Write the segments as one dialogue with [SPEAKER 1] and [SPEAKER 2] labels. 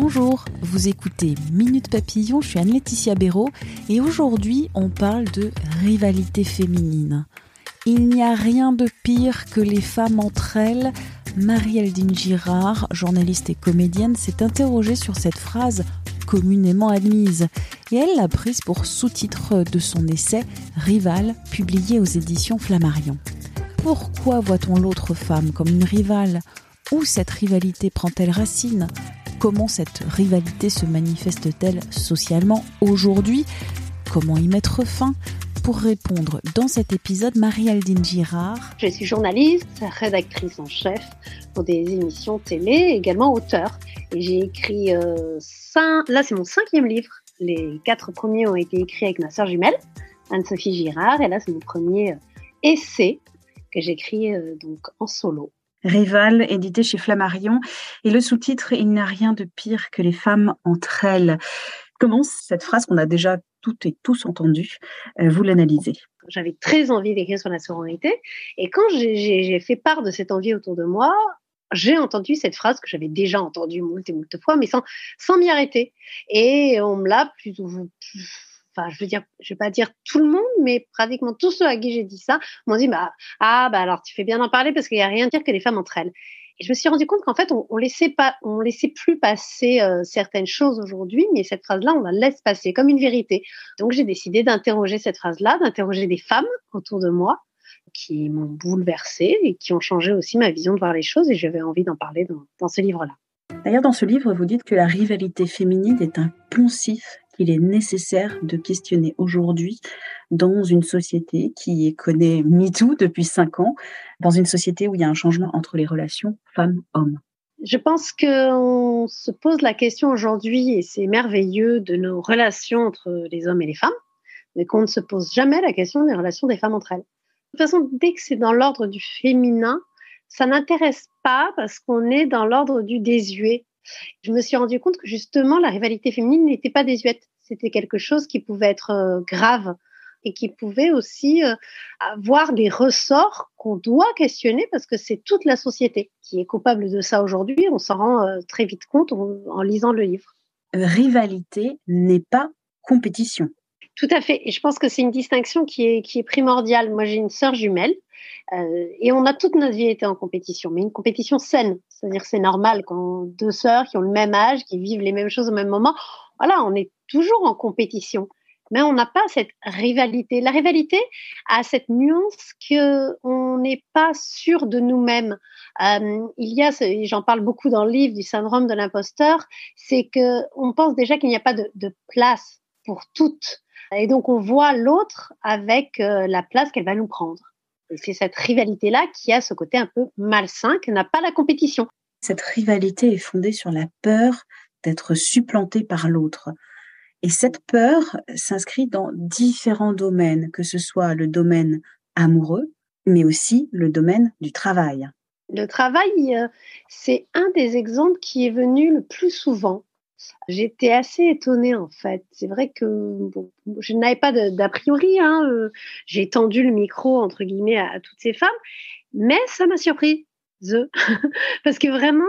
[SPEAKER 1] Bonjour, vous écoutez Minute Papillon, je suis Anne-Laetitia Béraud et aujourd'hui on parle de rivalité féminine. Il n'y a rien de pire que les femmes entre elles. Marie-Aldine Girard, journaliste et comédienne, s'est interrogée sur cette phrase communément admise et elle l'a prise pour sous-titre de son essai Rival, publié aux éditions Flammarion. Pourquoi voit-on l'autre femme comme une rivale? Où cette rivalité prend-elle racine? Comment cette rivalité se manifeste-t-elle socialement aujourd'hui? Comment y mettre fin? Pour répondre dans cet épisode Marie-Aldine Girard.
[SPEAKER 2] Je suis journaliste, rédactrice en chef pour des émissions télé, également auteur. Et j'ai écrit, euh, là c'est mon cinquième livre. Les quatre premiers ont été écrits avec ma sœur jumelle, Anne-Sophie Girard. Et là c'est mon premier euh, essai que j'écris euh, donc en solo.
[SPEAKER 3] Rival, édité chez Flammarion. Et le sous-titre, Il n'y a rien de pire que les femmes entre elles. Comment cette phrase qu'on a déjà toutes et tous entendue, euh, vous l'analysez?
[SPEAKER 2] J'avais très envie d'écrire sur la sororité. Et quand j'ai fait part de cette envie autour de moi, j'ai entendu cette phrase que j'avais déjà entendue moult et moult fois, mais sans, sans m'y arrêter. Et on me l'a plus, enfin, je veux dire, je vais pas dire tout le monde, mais pratiquement tous ceux à qui j'ai dit ça m'ont dit, bah, ah, bah, alors tu fais bien d'en parler parce qu'il n'y a rien de pire que les femmes entre elles. Et je me suis rendu compte qu'en fait, on, on laissait pas, on laissait plus passer euh, certaines choses aujourd'hui, mais cette phrase-là, on la laisse passer comme une vérité. Donc, j'ai décidé d'interroger cette phrase-là, d'interroger des femmes autour de moi qui m'ont bouleversée et qui ont changé aussi ma vision de voir les choses. Et j'avais envie d'en parler dans, dans ce livre-là.
[SPEAKER 3] D'ailleurs, dans ce livre, vous dites que la rivalité féminine est un poncif qu'il est nécessaire de questionner aujourd'hui dans une société qui connaît MeToo depuis cinq ans, dans une société où il y a un changement entre les relations femmes-hommes
[SPEAKER 2] Je pense qu'on se pose la question aujourd'hui, et c'est merveilleux, de nos relations entre les hommes et les femmes, mais qu'on ne se pose jamais la question des relations des femmes entre elles. De toute façon, dès que c'est dans l'ordre du féminin, ça n'intéresse pas parce qu'on est dans l'ordre du désuet je me suis rendu compte que justement la rivalité féminine n'était pas désuète. C'était quelque chose qui pouvait être euh, grave et qui pouvait aussi euh, avoir des ressorts qu'on doit questionner parce que c'est toute la société qui est coupable de ça aujourd'hui. On s'en rend euh, très vite compte en lisant le livre.
[SPEAKER 3] Rivalité n'est pas compétition.
[SPEAKER 2] Tout à fait. Et je pense que c'est une distinction qui est, qui est primordiale. Moi, j'ai une sœur jumelle euh, et on a toute notre vie été en compétition, mais une compétition saine. C'est-à-dire c'est normal quand deux sœurs qui ont le même âge, qui vivent les mêmes choses au même moment, voilà, on est toujours en compétition. Mais on n'a pas cette rivalité. La rivalité a cette nuance que on n'est pas sûr de nous-mêmes. Euh, il y a, j'en parle beaucoup dans le livre du syndrome de l'imposteur, c'est que on pense déjà qu'il n'y a pas de, de place pour toutes. Et donc on voit l'autre avec euh, la place qu'elle va nous prendre. Et c'est cette rivalité-là qui a ce côté un peu malsain, qui n'a pas la compétition.
[SPEAKER 3] Cette rivalité est fondée sur la peur d'être supplanté par l'autre. Et cette peur s'inscrit dans différents domaines, que ce soit le domaine amoureux, mais aussi le domaine du travail.
[SPEAKER 2] Le travail, euh, c'est un des exemples qui est venu le plus souvent. J'étais assez étonnée en fait. C'est vrai que je n'avais pas d'a priori. Hein, euh, J'ai tendu le micro entre guillemets à, toutes ces femmes, mais ça m'a surpris. parce que vraiment,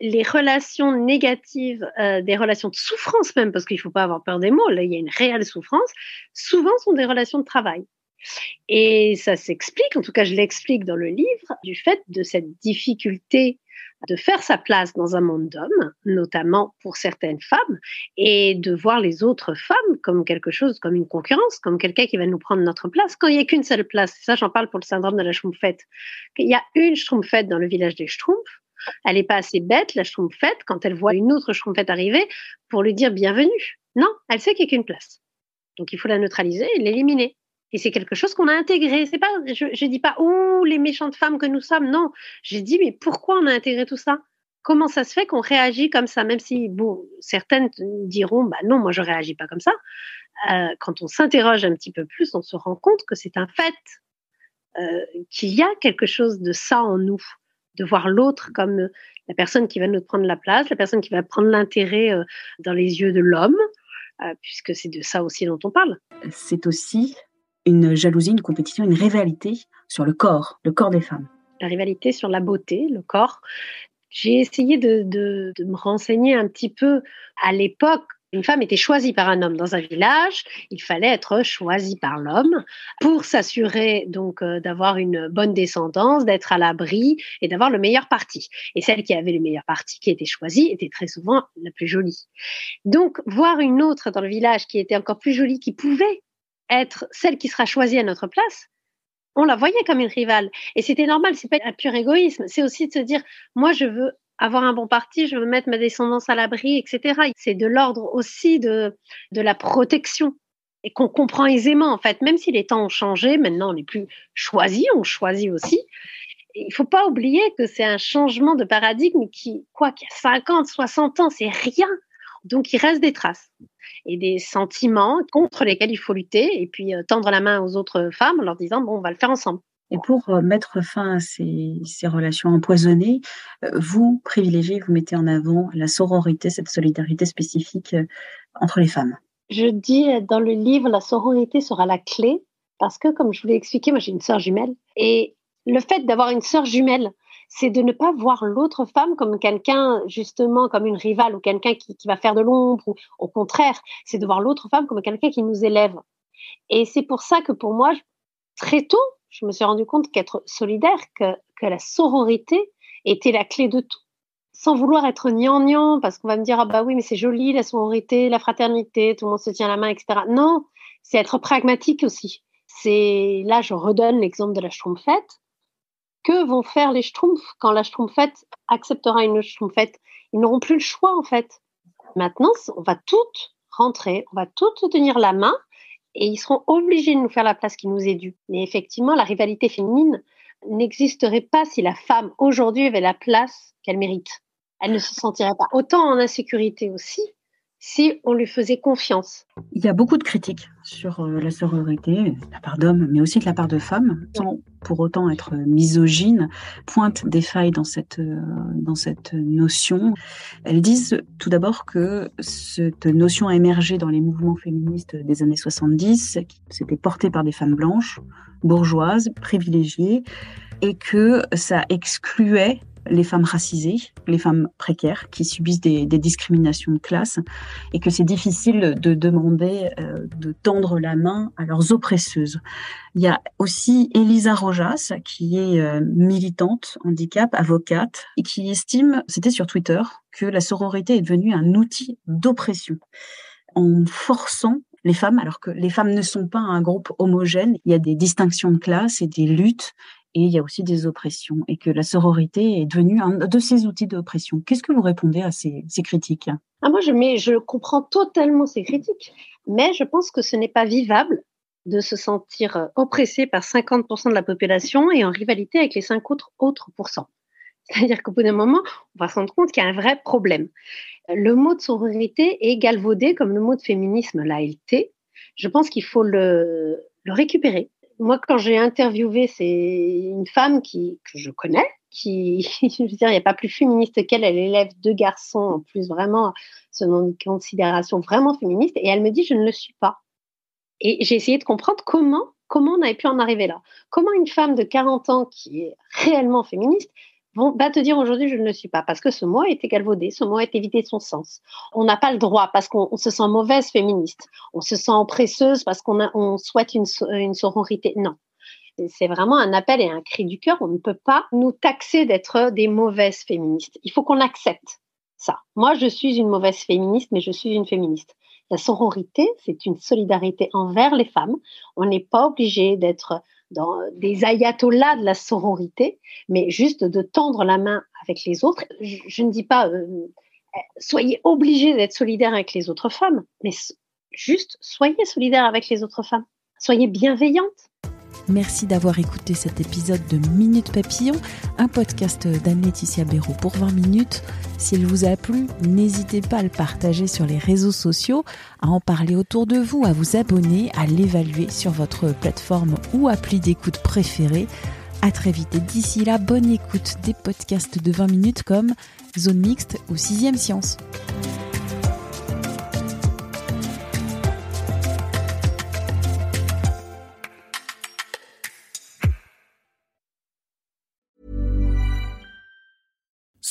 [SPEAKER 2] les relations négatives, euh, des relations de souffrance même, parce qu'il ne faut pas avoir peur des mots, là il y a une réelle souffrance, souvent sont des relations de travail. Et ça s'explique, en tout cas je l'explique dans le livre, du fait de cette difficulté de faire sa place dans un monde d'hommes, notamment pour certaines femmes, et de voir les autres femmes comme quelque chose, comme une concurrence, comme quelqu'un qui va nous prendre notre place, quand il n'y a qu'une seule place. Ça, j'en parle pour le syndrome de la Schtroumpfette. Il y a une Schtroumpfette dans le village des Schtroumpfs. Elle n'est pas assez bête, la Schtroumpfette, quand elle voit une autre Schtroumpfette arriver, pour lui dire bienvenue. Non, elle sait qu'il n'y a qu'une place. Donc il faut la neutraliser et l'éliminer. Et c'est quelque chose qu'on a intégré. C'est pas, je, ne dis pas, ouh, les méchantes femmes que nous sommes. Non, j'ai dit, mais pourquoi on a intégré tout ça? Comment ça se fait qu'on réagit comme ça? Même si, bon, certaines diront, bah non, moi je réagis pas comme ça. Euh, quand on s'interroge un petit peu plus, on se rend compte que c'est un fait, euh, qu'il y a quelque chose de ça en nous, de voir l'autre comme la personne qui va nous prendre la place, la personne qui va prendre l'intérêt euh, dans les yeux de l'homme, puisque c'est de ça aussi dont on parle.
[SPEAKER 3] C'est aussi une jalousie, une compétition, une rivalité sur le corps, le corps des femmes.
[SPEAKER 2] La rivalité sur la beauté, le corps. J'ai essayé de, me renseigner un petit peu. À l'époque, une femme était choisie par un homme dans un village, il fallait être choisi par l'homme pour s'assurer donc euh, d'avoir une bonne descendance, d'être à l'abri et d'avoir le meilleur parti. Et celle qui avait le meilleur parti, qui était choisie, était très souvent la plus jolie. Donc voir une autre dans le village qui était encore plus jolie, qui pouvait être celle qui sera choisie à notre place, on la voyait comme une rivale. Et c'était normal, c'est pas un pur égoïsme. C'est aussi de se dire, moi, je veux avoir un bon parti, je veux mettre ma descendance à l'abri, etc. C'est de l'ordre aussi de, de la protection et qu'on comprend aisément, en fait. Même si les temps ont changé, maintenant, on n'est plus choisi, on choisit aussi. Il faut pas oublier que c'est un changement de paradigme qui, quoi, qu'il y a 50, 60 ans, c'est rien. Donc, il reste des traces et des sentiments contre lesquels il faut lutter et puis euh, tendre la main aux autres femmes en leur disant, bon, on va le faire ensemble.
[SPEAKER 3] Et pour euh, mettre fin à ces, ces relations empoisonnées, euh, vous privilégiez, vous mettez en avant la sororité, cette solidarité spécifique entre les femmes.
[SPEAKER 2] Je dis dans le livre, la sororité sera la clé parce que, comme je vous l'ai expliqué, moi j'ai une sœur jumelle et le fait d'avoir une sœur jumelle, c'est de ne pas voir l'autre femme comme quelqu'un, justement, comme une rivale ou quelqu'un qui, va faire de l'ombre, ou au contraire, c'est de voir l'autre femme comme quelqu'un qui nous élève. Et c'est pour ça que pour moi, très tôt, je me suis rendu compte qu'être solidaire, que, la sororité était la clé de tout. Sans vouloir être gnangnan, parce qu'on va me dire, ah bah oui, mais c'est joli, la sororité, la fraternité, tout le monde se tient la main, etc. Non, c'est être pragmatique aussi. C'est, là, je redonne l'exemple de la Schtroumpfette que vont faire les Schtroumpfs quand la Schtroumpfette acceptera une Schtroumpfette? Ils n'auront plus le choix en fait. Maintenant, on va toutes rentrer, on va toutes tenir la main et ils seront obligés de nous faire la place qui nous est due. Mais effectivement, la rivalité féminine n'existerait pas si la femme aujourd'hui avait la place qu'elle mérite. Elle ne se sentirait pas autant en insécurité aussi si on lui faisait confiance.
[SPEAKER 3] Il y a beaucoup de critiques sur euh, la sororité, de la part d'hommes, mais aussi de la part de femmes, sans pour autant être misogynes, pointent des failles dans cette, euh, dans cette notion. Elles disent tout d'abord que cette notion a émergé dans les mouvements féministes des années 70, qui s'était porté par des femmes blanches, bourgeoises, privilégiées, et que ça excluait les femmes racisées, les femmes précaires qui subissent des, discriminations de classe et que c'est difficile de demander euh, de tendre la main à leurs oppresseuses. Il y a aussi Elisa Rojas qui est euh, militante handicap, avocate et qui estime, c'était sur Twitter, que la sororité est devenue un outil d'oppression en forçant les femmes, alors que les femmes ne sont pas un groupe homogène. Il y a des distinctions de classe et des luttes et il y a aussi des oppressions et que la sororité est devenue un de ces outils d'oppression. Qu'est-ce que vous répondez à ces, critiques?
[SPEAKER 2] Ah, Moi, je, mais je comprends totalement ces critiques, mais je pense que ce n'est pas vivable de se sentir euh, oppressé par 50% de la population et en rivalité avec les 5 autres, autres pourcents. C'est-à-dire qu'au bout d'un moment, on va se rendre compte qu'il y a un vrai problème. Le mot de sororité est galvaudé comme le mot de féminisme l'a été. Je pense qu'il faut le récupérer moi, quand j'ai interviewé, c'est une femme qui, que je connais, qui, je veux dire, il n'y a pas plus féministe qu'elle. Elle élève deux garçons, en plus, vraiment, selon une considération vraiment féministe. Et elle me dit, je ne le suis pas. Et j'ai essayé de comprendre comment, comment on avait pu en arriver là. Comment une femme de 40 ans qui est réellement féministe va te dire aujourd'hui je ne le suis pas parce que ce mot est galvaudé, ce mot est évité de son sens. On n'a pas le droit parce qu'on se sent mauvaise féministe, on se sent oppresseuse parce qu'on on souhaite une, une sororité. Non. C'est vraiment un appel et un cri du cœur. On ne peut pas nous taxer d'être des mauvaises féministes. Il faut qu'on accepte ça. Moi, je suis une mauvaise féministe, mais je suis une féministe. La sororité, c'est une solidarité envers les femmes. On n'est pas obligé d'être dans des ayatollahs de la sororité, mais juste de tendre la main avec les autres. Je, ne dis pas euh, soyez obligés d'être solidaires avec les autres femmes, mais juste soyez solidaires avec les autres femmes. Soyez bienveillante.
[SPEAKER 1] Merci d'avoir écouté cet épisode de Minute Papillon, un podcast d'Anne-Laetitia Béraud pour 20 minutes. S'il vous a plu, n'hésitez pas à le partager sur les réseaux sociaux, à en parler autour de vous, à vous abonner, à l'évaluer sur votre plateforme ou appli d'écoute préférée. À très vite et d'ici là, bonne écoute des podcasts de 20 minutes comme Zone Mixte ou Sixième Science.